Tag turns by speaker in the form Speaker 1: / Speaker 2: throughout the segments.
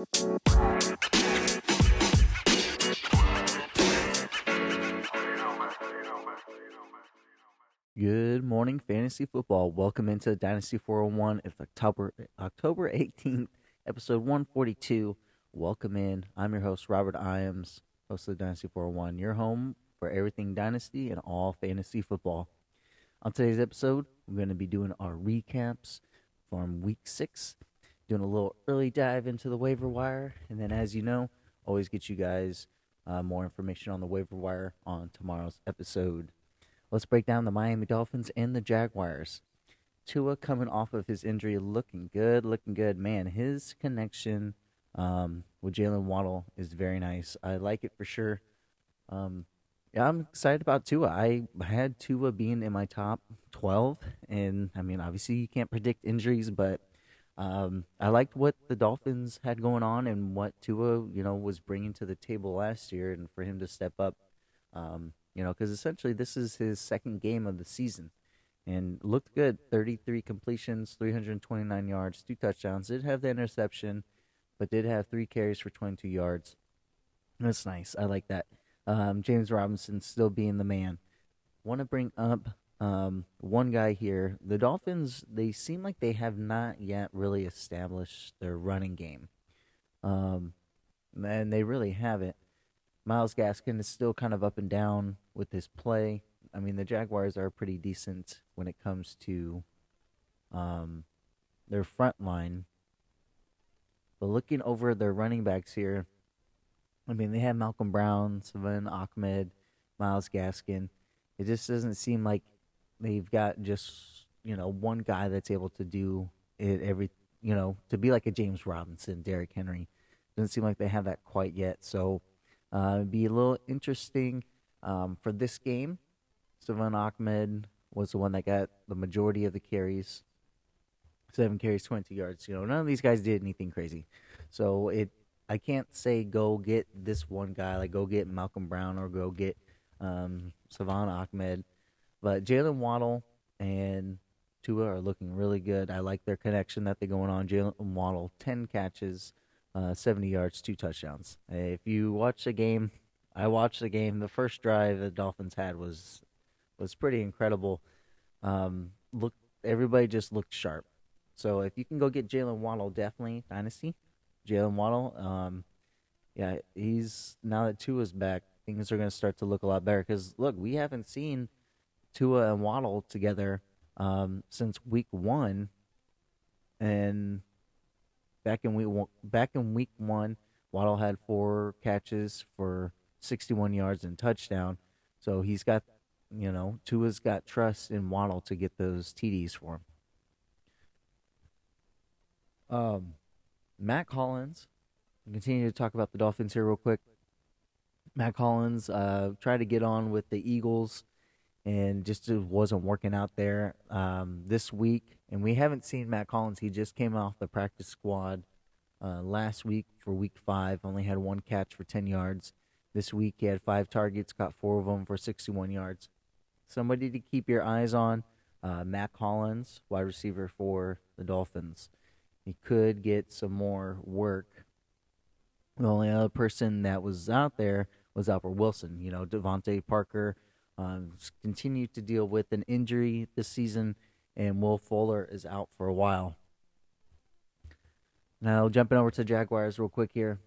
Speaker 1: Good morning, fantasy football. Welcome into Dynasty 411. It's October October 18th, episode 142. Welcome in. I'm your host, Robert Iams, host of Dynasty 411, your home for everything Dynasty and all fantasy football. On today's episode, we're going to be doing our recaps from week six, doing a little early dive into the waiver wire, and then, as you know, always get you guys uh, more information on the waiver wire on tomorrow's episode. Let's break down the Miami Dolphins and the Jaguars. Tua coming off of his injury, looking good, looking good. Man, his connection um, with Jaylen Waddle is very nice. I like it for sure. Um, yeah, I'm excited about Tua. I had Tua being in my top 12, and I mean, obviously, you can't predict injuries, but um, I liked what the Dolphins had going on and what Tua, you know, was bringing to the table last year, and for him to step up. Um, you know, because essentially this is his second game of the season and looked good 33 completions, 329 yards, two touchdowns. Did have the interception, but did have three carries for 22 yards. That's nice. I like that. Um, James Robinson still being the man. Want to bring up um, one guy here. The Dolphins, they seem like they have not yet really established their running game. Um, and they really haven't. Myles Gaskin is still kind of up and down with his play. I mean, the Jaguars are pretty decent when it comes to um, their front line. But looking over their running backs here, I mean, they have Malcolm Brown, Salvon Ahmed, Myles Gaskin. It just doesn't seem like they've got just, you know, one guy that's able to do it every, you know, to be like a James Robinson, Derrick Henry. Doesn't seem like they have that quite yet. So, uh, it'd be a little interesting um, for this game. Salvon Ahmed was the one that got the majority of the carries. Seven carries, 20 yards. You know, none of these guys did anything crazy. So it, I can't say go get this one guy, like go get Malcolm Brown or go get um, Salvon Ahmed. But Jaylen Waddle and Tua are looking really good. I like their connection that they're going on. Jaylen Waddle, 10 catches, uh, 70 yards, two touchdowns. If you watch the game, I watched the game. The first drive the Dolphins had was was pretty incredible. Um, look, everybody just looked sharp. So if you can go get Jaylen Waddle, definitely dynasty. Jaylen Waddle, um, yeah, he's now that Tua's back, things are going to start to look a lot better. Because look, we haven't seen Tua and Waddle together um, since week one, and back in week one, back in week one, Waddle had four catches for 61 yards and touchdown. So he's got, you know, Tua's got trust in Waddle to get those TDs for him. Um, Mack Hollins. Continue to talk about the Dolphins here real quick. Mack Hollins uh, tried to get on with the Eagles and just wasn't working out there um, this week. And we haven't seen Mack Hollins. He just came off the practice squad uh, last week for week five. Only had one catch for 10 yards. This week he had five targets, got four of them for 61 yards. Somebody to keep your eyes on. Uh, Mack Hollins, wide receiver for the Dolphins. He could get some more work. The only other person that was out there was Albert Wilson. You know, DeVante Parker um, continued to deal with an injury this season, and Will Fuller is out for a while. Now, jumping over to Jaguars real quick here.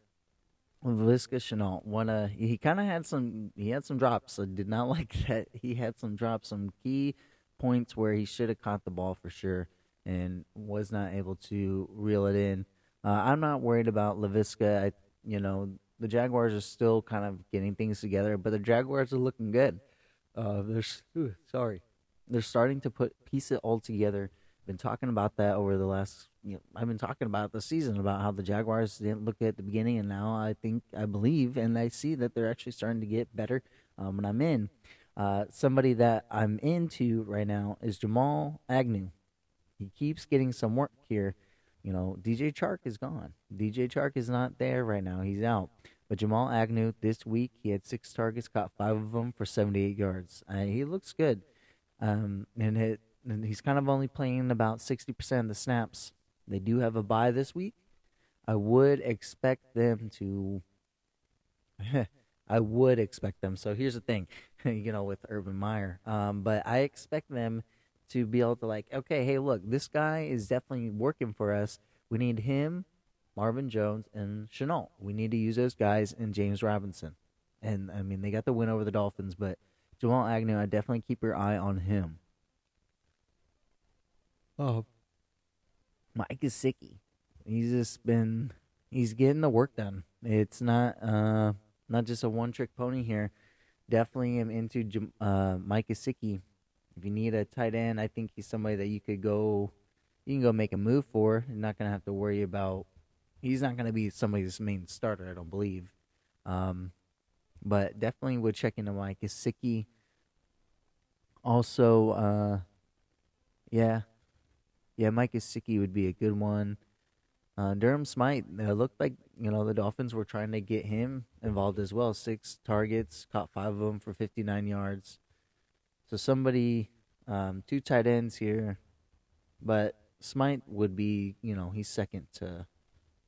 Speaker 1: Laviska Shenault, one uh, he kind of had some he had some drops. I did not like that. He had some drops, some key points where he should have caught the ball for sure, and was not able to reel it in. Uh, I'm not worried about Laviska. I, you know, the Jaguars are still kind of getting things together, but the Jaguars are looking good. Uh, they're ooh, sorry, they're starting to put piece it all together. Been talking about that over the last. You know, I've been talking about the season about how the Jaguars didn't look at the beginning, and now I think I believe and I see that they're actually starting to get better. Um, and I'm in. Uh, somebody that I'm into right now is Jamal Agnew. He keeps getting some work here. You know, DJ Chark is gone. DJ Chark is not there right now. He's out. But Jamal Agnew this week he had six targets, caught five of them for 78 yards. Uh, he looks good, um, and, it, and he's kind of only playing about 60% of the snaps. They do have a bye this week, I would expect them to. I would expect them. So here's the thing, you know, with Urban Meyer. Um, but I expect them to be able to like, okay, hey, look, this guy is definitely working for us. We need him, Marvin Jones, and Shenault. We need to use those guys and James Robinson. And I mean, they got the win over the Dolphins, but Jamal Agnew, I definitely keep your eye on him. Oh, Mike Gesicki. He's just been he's getting the work done. It's not uh not just a one trick pony here. Definitely am into uh, Mike Gesicki. If you need a tight end, I think he's somebody that you could go you can go make a move for. You're not gonna have to worry about he's not gonna be somebody's main starter, I don't believe. Um, but definitely would check into Mike Gesicki. Also, uh, yeah, yeah, Mike Gesicki would be a good one. Uh, Durham Smythe it looked like you know the Dolphins were trying to get him involved as well. Six targets, caught five of them for 59 yards. So somebody, um, two tight ends here, but Smythe would be you know he's second to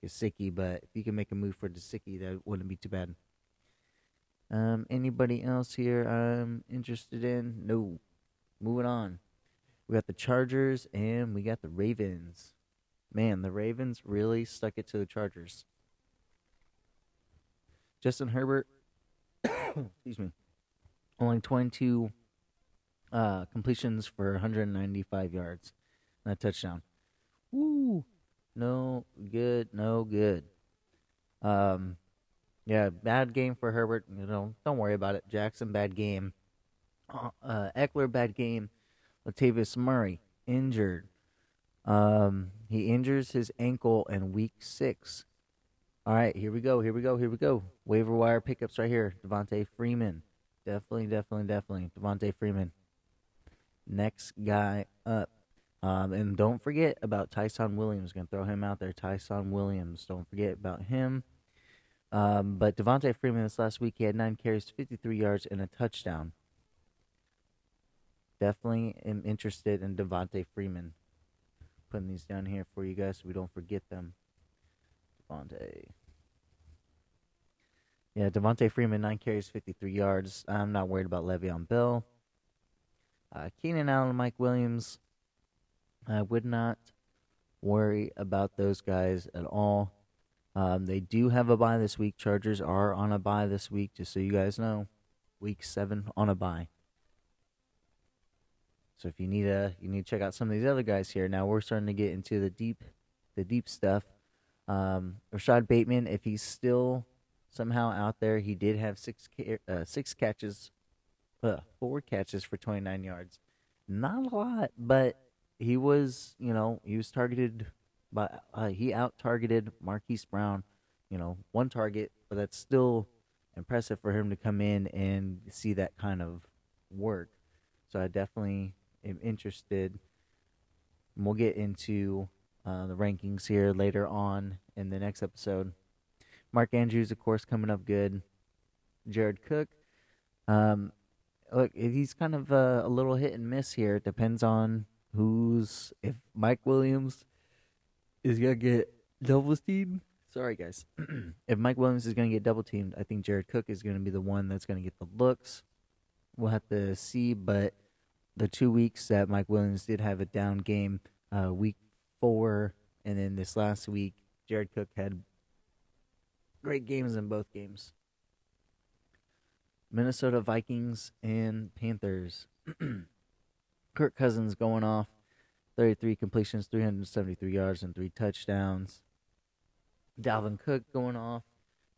Speaker 1: Gesicki, but if you can make a move for Gesicki, that wouldn't be too bad. Um, anybody else here I'm interested in? No. Moving on. We got the Chargers and we got the Ravens. Man, the Ravens really stuck it to the Chargers. Justin Herbert, excuse me, only 22 uh, completions for 195 yards and a touchdown. Woo! No good, no good. Um, yeah, bad game for Herbert. You know, don't worry about it. Jackson, bad game. Uh, uh, Ekeler, bad game. Latavius Murray, injured. Um, he injures his ankle in week six. All right, here we go. Here we go. Here we go. Waiver wire pickups right here. Devonta Freeman. Definitely, definitely, definitely. Devonta Freeman. Next guy up. Um, and don't forget about Ty'Son Williams. Gonna throw him out there. Ty'Son Williams. Don't forget about him. Um, but Devonta Freeman this last week, he had nine carries, 53 yards, and a touchdown. Definitely am interested in Devonta Freeman. Putting these down here for you guys so we don't forget them. Devonta. Yeah, Devonta Freeman, nine carries, 53 yards. I'm not worried about Le'Veon Bell. Uh, Keenan Allen, Mike Williams. I would not worry about those guys at all. Um, they do have a bye this week. Chargers are on a bye this week, just so you guys know. Week seven on a bye. So if you need a, you need to check out some of these other guys here. Now we're starting to get into the deep, the deep stuff. Um, Rashod Bateman, if he's still somehow out there, he did have six uh, six catches, uh, four catches for 29 yards. Not a lot, but he was, you know, he was targeted by uh, he out targeted Marquise Brown. You know, one target, but that's still impressive for him to come in and see that kind of work. So I definitely am interested. And we'll get into uh, the rankings here later on in the next episode. Mark Andrews, of course, coming up good. Jared Cook. Um, look, he's kind of a, a little hit and miss here. It depends on who's if Mike Williams is gonna get double teamed. Sorry, guys. if Mike Williams is gonna get double teamed, I think Jared Cook is gonna be the one that's gonna get the looks. We'll have to see, but the two weeks that Mike Williams did have a down game, uh, week four, and then this last week, Jared Cook had great games in both games. Minnesota Vikings and Panthers. Kirk Cousins going off 33 completions, 373 yards, and three touchdowns. Dalvin Cook going off.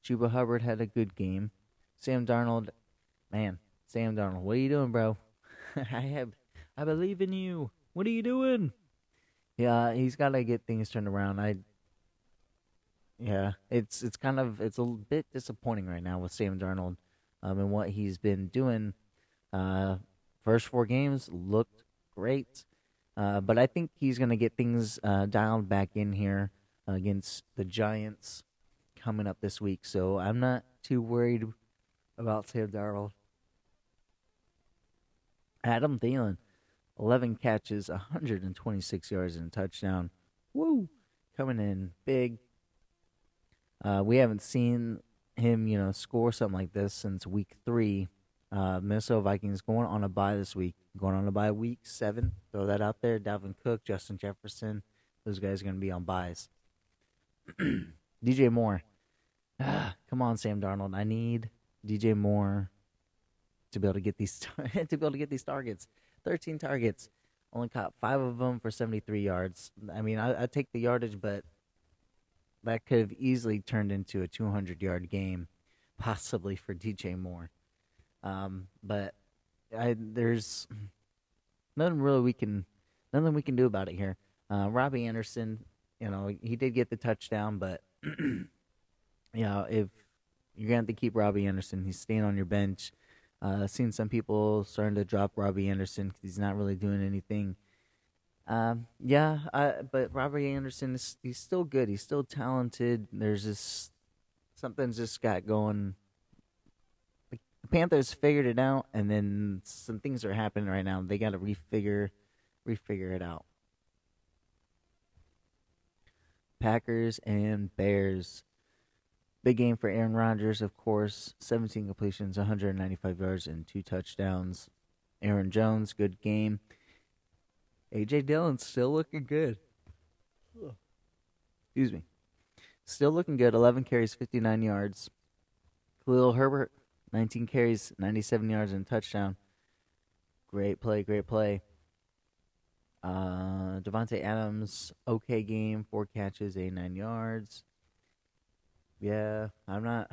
Speaker 1: Chuba Hubbard had a good game. Sam Darnold, man, Sam Darnold, what are you doing, bro? I have, I believe in you. What are you doing? Yeah, he's got to get things turned around. I, yeah, it's it's kind of it's a bit disappointing right now with Sam Darnold, um, and what he's been doing. Uh, first four games looked great. Uh, but I think he's going to get things uh, dialed back in here against the Giants coming up this week. So I'm not too worried about Sam Darnold. Adam Thielen, 11 catches, 126 yards and a touchdown. Woo! Coming in big. Uh, we haven't seen him, you know, score something like this since week three. Uh, Minnesota Vikings going on a bye this week, going on a bye week seven. Throw that out there. Dalvin Cook, Justin Jefferson, those guys are going to be on buys. DJ Moore. Ah, come on, Sam Darnold. I need DJ Moore to be able to get these to be able to get these targets. Thirteen targets, only caught five of them for seventy-three yards. I mean, I, I take the yardage, but that could have easily turned into a two hundred-yard game, possibly for DJ Moore. Um, but I, there's nothing really we can nothing we can do about it here. Uh, Robbie Anderson, you know, he did get the touchdown, but you know, if you're gonna have to keep Robbie Anderson, he's staying on your bench. Uh, seen some people starting to drop Robbie Anderson because he's not really doing anything. Um, yeah, I, but Robbie Anderson is he's still good. He's still talented. There's just something's just got going. The Panthers figured it out, and then some things are happening right now. They got to refigure, refigure it out. Packers and Bears. Big game for Aaron Rodgers, of course. 17 completions, 195 yards, and two touchdowns. Aaron Jones, good game. AJ Dillon still looking good. Excuse me. Still looking good. 11 carries, 59 yards. Khalil Herbert, 19 carries, 97 yards, and touchdown. Great play, great play. Uh, Davante Adams, okay game, four catches, 89 yards. Yeah, I'm not.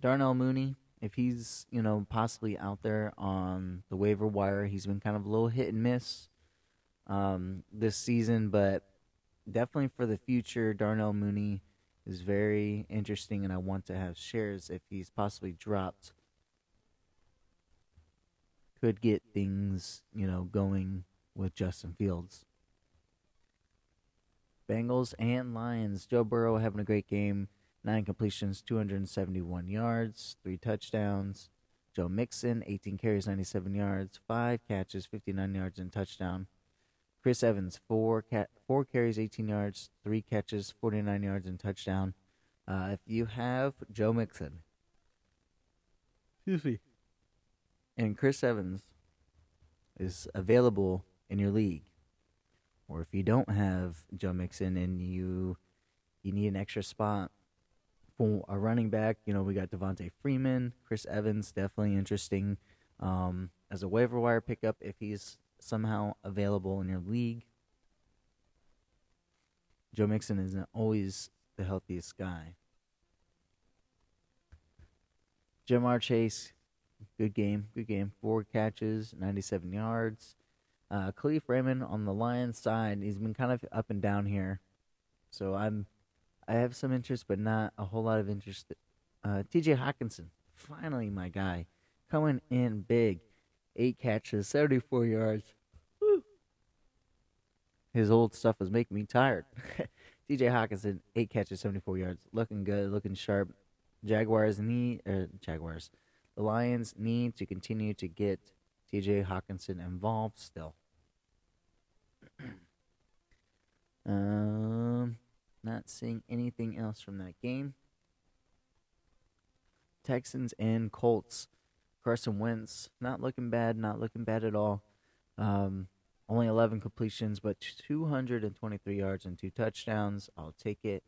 Speaker 1: Darnell Mooney, if he's, you know, possibly out there on the waiver wire, he's been kind of a little hit and miss um, this season, but definitely for the future, Darnell Mooney is very interesting, and I want to have shares if he's possibly dropped. Could get things, you know, going with Justin Fields. Bengals and Lions. Joe Burrow having a great game. Nine completions, 271 yards, three touchdowns. Joe Mixon, 18 carries, 97 yards, five catches, 59 yards, and touchdown. Chris Evans, four four carries, 18 yards, three catches, 49 yards, and touchdown. Uh, if you have Joe Mixon, excuse me, and Chris Evans is available in your league, or if you don't have Joe Mixon and you you need an extra spot for a running back, you know we got Devonta Freeman, Chris Evans, definitely interesting um, as a waiver wire pickup if he's somehow available in your league. Joe Mixon isn't always the healthiest guy. Ja'Marr Chase, good game, good game. Four catches, 97 yards. Uh, Kalif Raymond on the Lions side, he's been kind of up and down here. So I'm, I have some interest, but not a whole lot of interest. Uh, T.J. Hockenson, finally my guy, coming in big, eight catches, 74 yards. His old stuff was making me tired. T.J. Hockenson, eight catches, 74 yards, looking good, looking sharp. Jaguars need, er, Jaguars, the Lions need to continue to get TJ Hockenson involved still. um, not seeing anything else from that game. Texans and Colts. Carson Wentz not looking bad, not looking bad at all. Um, only 11 completions, but 223 yards and two touchdowns. I'll take it.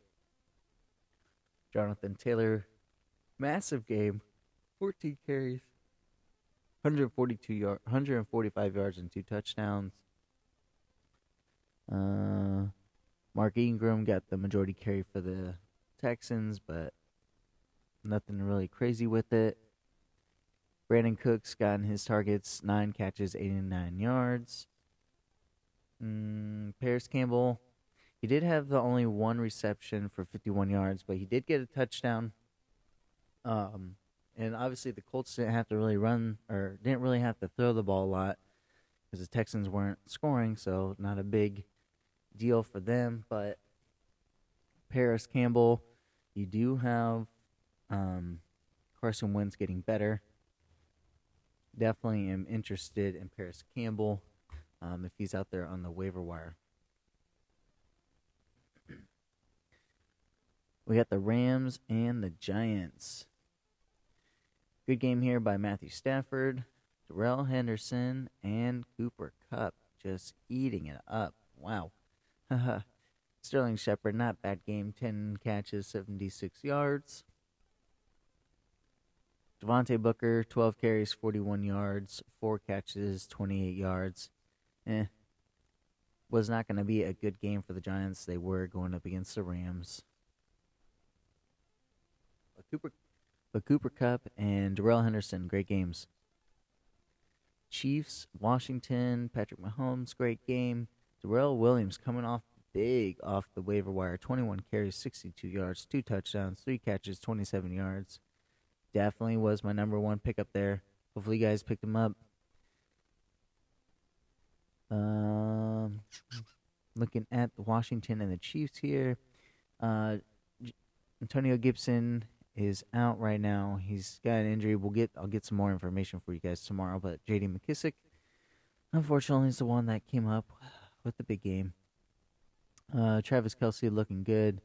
Speaker 1: Jonathan Taylor, massive game, 14 carries, 142 yard, 145 yards and two touchdowns. Uh, Mark Ingram got the majority carry for the Texans, but nothing really crazy with it. Brandin Cooks got his targets, nine catches, 89 yards. Mm, Parris Campbell, he did have the only one reception for 51 yards, but he did get a touchdown. Um, and obviously the Colts didn't have to really run or didn't really have to throw the ball a lot because the Texans weren't scoring, so not a big deal for them. But Parris Campbell, you do have um, Carson Wentz getting better. Definitely am interested in Parris Campbell um, if he's out there on the waiver wire. We got the Rams and the Giants. Good game here by Matthew Stafford, Darrell Henderson, and Cooper Kupp just eating it up. Wow. Sterling Shepard, not bad game. 10 catches, 76 yards. Devontae Booker, 12 carries, 41 yards, 4 catches, 28 yards. Eh. Was not going to be a good game for the Giants. They were going up against the Rams. But Cooper, but Cooper Kupp and Darrell Henderson, great games. Chiefs, Washington, Patrick Mahomes, great game. Darrel Williams coming off big off the waiver wire. 21 carries, 62 yards, two touchdowns, three catches, 27 yards. Definitely was my number one pick up there. Hopefully, you guys picked him up. Um, looking at the Washington and the Chiefs here. Uh, Antonio Gibson is out right now. He's got an injury. We'll get I'll get some more information for you guys tomorrow. But J.D. McKissic, unfortunately, is the one that came up with the big game. Uh, Travis Kelce looking good.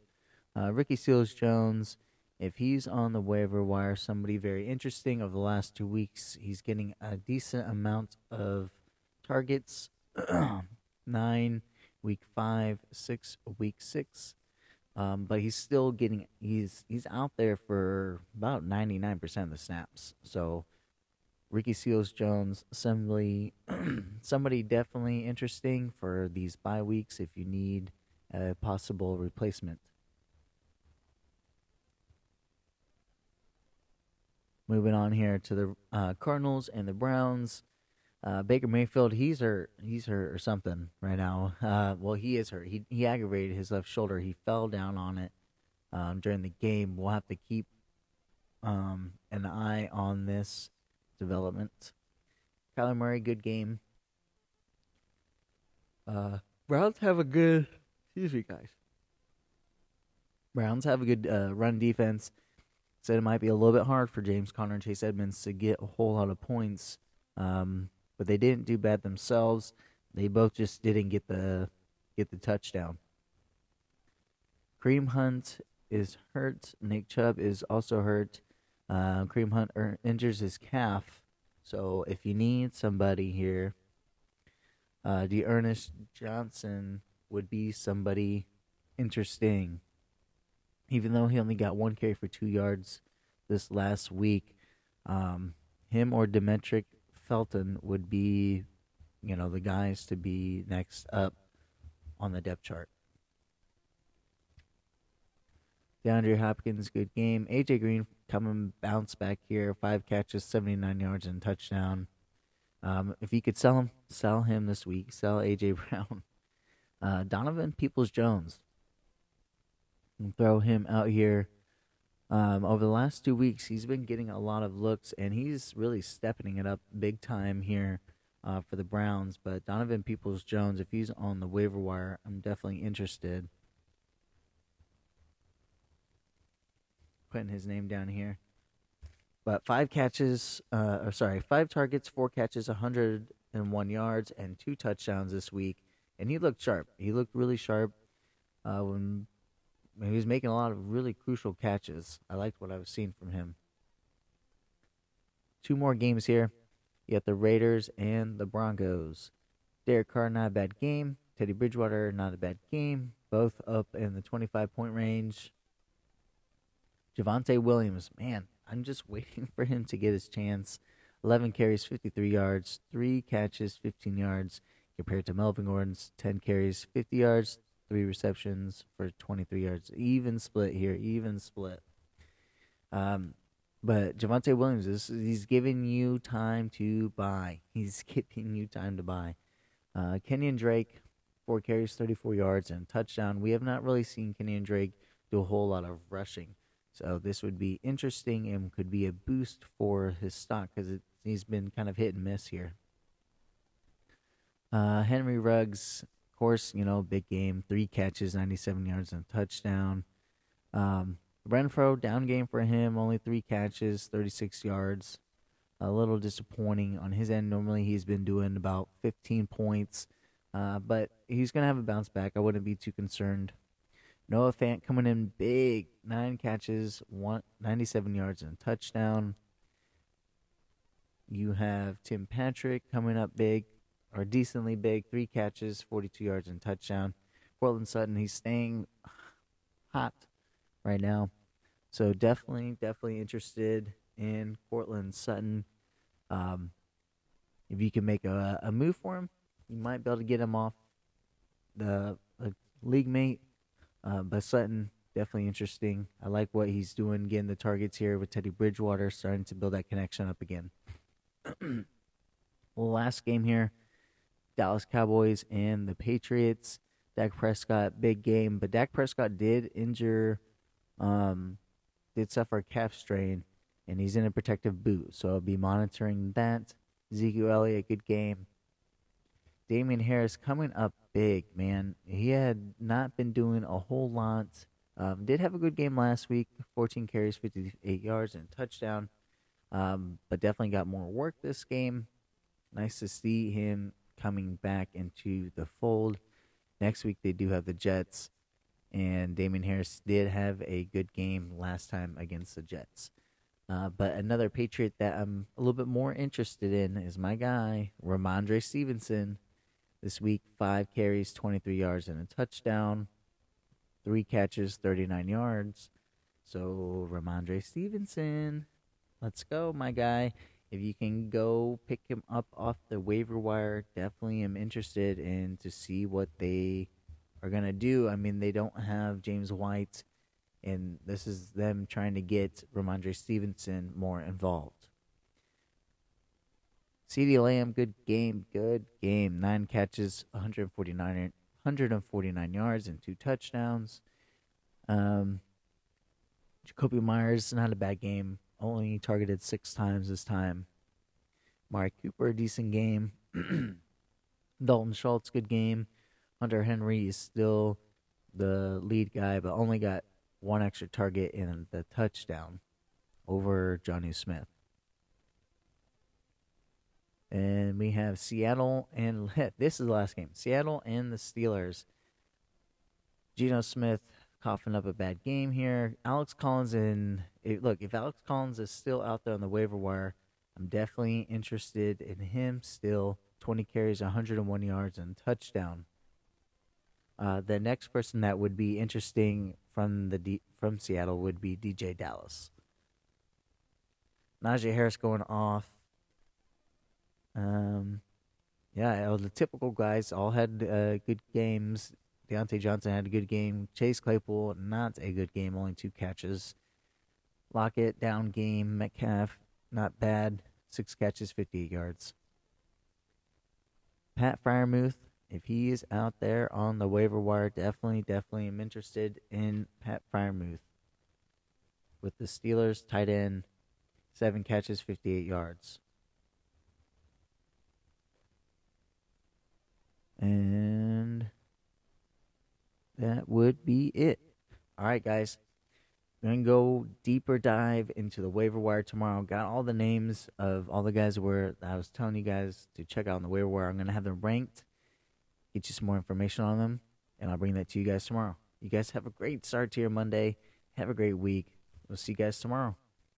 Speaker 1: Uh, Ricky Seals Jones, if he's on the waiver wire, somebody very interesting over the last two weeks. He's getting a decent amount of targets. Nine, week five, six, week six. Um, but he's still getting he's he's out there for about ninety nine percent of the snaps. So Ricky Seals Jones, somebody somebody definitely interesting for these bye weeks if you need a possible replacement. Moving on here to the uh, Cardinals and the Browns. Uh, Baker Mayfield, he's hurt. He's hurt or something right now. Uh, well, he is hurt. He he aggravated his left shoulder. He fell down on it um, during the game. We'll have to keep um, an eye on this development. Kyler Murray, good game. Uh, Browns have a good. Excuse me, guys. Browns have a good uh, run defense. Said it might be a little bit hard for James Conner and Chase Edmonds to get a whole lot of points. Um, but they didn't do bad themselves. They both just didn't get the get the touchdown. Kareem Hunt is hurt. Nick Chubb is also hurt. Uh, Kareem Hunt er- injures his calf. So if you need somebody here, uh, Ernest Johnson would be somebody interesting. Even though he only got one carry for two yards this last week, um, him or Demetric Felton would be, you know, the guys to be next up on the depth chart. DeAndre Hopkins, good game. AJ Green coming bounce back here, five catches, seventy nine yards and touchdown. Um, if you could sell him, sell him this week. Sell AJ Brown. Uh, Donovan Peoples Jones. Throw him out here um, over the last two weeks, he's been getting a lot of looks, and he's really stepping it up big time here uh, for the Browns. But Donovan Peoples Jones, if he's on the waiver wire, I'm definitely interested. Putting his name down here. But five catches, uh, or sorry, five targets, four catches, 101 yards, and two touchdowns this week. And he looked sharp. He looked really sharp uh, when he was making a lot of really crucial catches. I liked what I was seeing from him. Two more games here. You got the Raiders and the Broncos. Derek Carr, not a bad game. Teddy Bridgewater, not a bad game. Both up in the 25 point range. Javonte Williams, man, I'm just waiting for him to get his chance. 11 carries, 53 yards, 3 catches, 15 yards, compared to Melvin Gordon's 10 carries, 50 yards, three receptions for 23 yards. Even split here, even split. Um, but Javonte Williams, is, he's giving you time to buy. He's giving you time to buy. Uh, Kenyan Drake, four carries, 34 yards, and touchdown. We have not really seen Kenyan Drake do a whole lot of rushing. So this would be interesting and could be a boost for his stock because he's been kind of hit and miss here. Uh, Henry Ruggs, course, you know, big game, three catches, 97 yards, and a touchdown. Um, Renfrow, down game for him, only three catches, 36 yards. A little disappointing on his end. Normally, he's been doing about 15 points, uh, but he's going to have a bounce back. I wouldn't be too concerned. Noah Fant coming in big, nine catches, one, 97 yards and a touchdown. You have Tim Patrick coming up big, or decently big, three catches, 42 yards and touchdown. Courtland Sutton, he's staying hot right now. So definitely, definitely interested in Courtland Sutton. Um, if you can make a, a move for him, you might be able to get him off the, league mate uh, but Sutton, definitely interesting. I like what he's doing, getting the targets here with Teddy Bridgewater, starting to build that connection up again. last game here Dallas Cowboys and the Patriots. Dak Prescott, big game, but Dak Prescott did injure, um, did suffer a calf strain, and he's in a protective boot. So I'll be monitoring that. Ezekiel Elliott, good game. Damien Harris coming up big, man. He had not been doing a whole lot. Um, did have a good game last week 14 carries, 58 yards, and touchdown. Um, but definitely got more work this game. Nice to see him coming back into the fold. Next week, they do have the Jets. And Damien Harris did have a good game last time against the Jets. Uh, but another Patriot that I'm a little bit more interested in is my guy, Rhamondre Stevenson. This week, five carries, 23 yards, and a touchdown. Three catches, 39 yards. So, Rhamondre Stevenson, let's go, my guy. If you can go pick him up off the waiver wire, definitely am interested in to see what they are to do. I mean, they don't have James White, and this is them trying to get Rhamondre Stevenson more involved. CeeDee Lamb, good game, good game. Nine catches, 149, 149 yards, and two touchdowns. Um, Jakobi Meyers, not a bad game. Only targeted six times this time. Mark Cooper, decent game. Dalton Schultz, good game. Hunter Henry is still the lead guy, but only got one extra target in the touchdown over Jonnu Smith. And we have Seattle and this is the last game. Seattle and the Steelers. Geno Smith coughing up a bad game here. Alex Collins and look, if Alex Collins is still out there on the waiver wire, I'm definitely interested in him still. 20 carries, 101 yards, and touchdown. Uh, the next person that would be interesting from the D- from Seattle would be DeeJay Dallas. Najee Harris going off um, yeah, the typical guys all had uh, good games. Diontae Johnson had a good game. Chase Claypool, not a good game, only two catches. Lockett, down game. Metcalf, not bad. Six catches, 58 yards. Pat Freiermuth, if he is out there on the waiver wire, definitely, definitely am interested in Pat Freiermuth. With the Steelers, tight end, seven catches, 58 yards. And that would be it. All right, guys. Gonna go deeper dive into the waiver wire tomorrow. Got all the names of all the guys where I was telling you guys to check out on the waiver wire. I'm gonna have them ranked, get you some more information on them, and I'll bring that to you guys tomorrow. You guys have a great start to your Monday. Have a great week. We'll see you guys tomorrow.